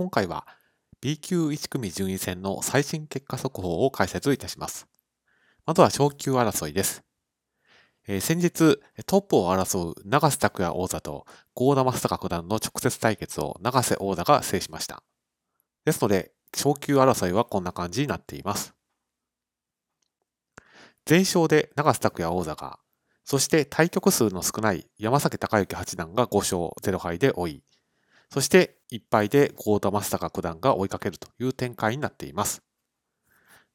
今回は B 級1組順位戦の最新結果速報を解説いたします。まずは昇級争いです。えー、先日、トップを争う長瀬拓也王座と郷田正孝九段の直接対決を永瀬王座が制しました。ですので、昇級争いはこんな感じになっています。全勝で永瀬拓也王座が、そして対局数の少ない山崎隆之八段が5勝0敗で追い、そして1敗で郷田正孝九段が追いかけるという展開になっています。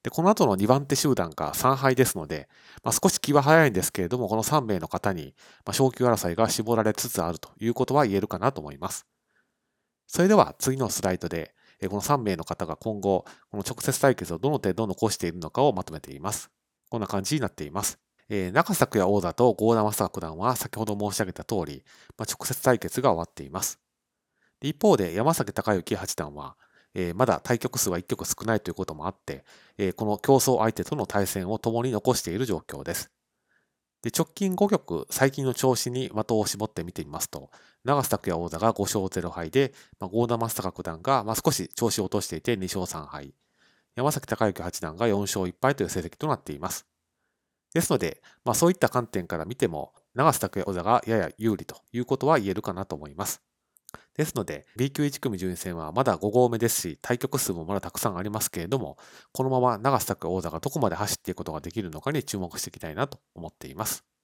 で、この後の2番手集団が3敗ですので、まあ、少し気は早いんですけれども、この3名の方に、ま昇級争いが絞られつつあるということは言えるかなと思います。それでは次のスライドで、この3名の方が今後、この直接対決をどの程度残しているのかをまとめています。こんな感じになっています。えー、中作や王座と郷田正孝九段は先ほど申し上げた通り、まあ、直接対決が終わっています。一方で山崎隆之八段は、えー、まだ対局数は1局少ないということもあって、えー、この競争相手との対戦を共に残している状況です。で直近5局、最近の調子に的を絞って見てみますと、長瀬拓也王座が5勝0敗で、まあ、郷田正孝九段が、まあ、少し調子を落としていて2勝3敗、山崎隆之八段が4勝1敗という成績となっています。ですので、まあ、そういった観点から見ても、長瀬拓也王座がやや有利ということは言えるかなと思います。ですので、B 級1組順位戦はまだ5合目ですし、対局数もまだたくさんありますけれども、このまま長瀬拓王座がどこまで走っていくことができるのかに注目していきたいなと思っています。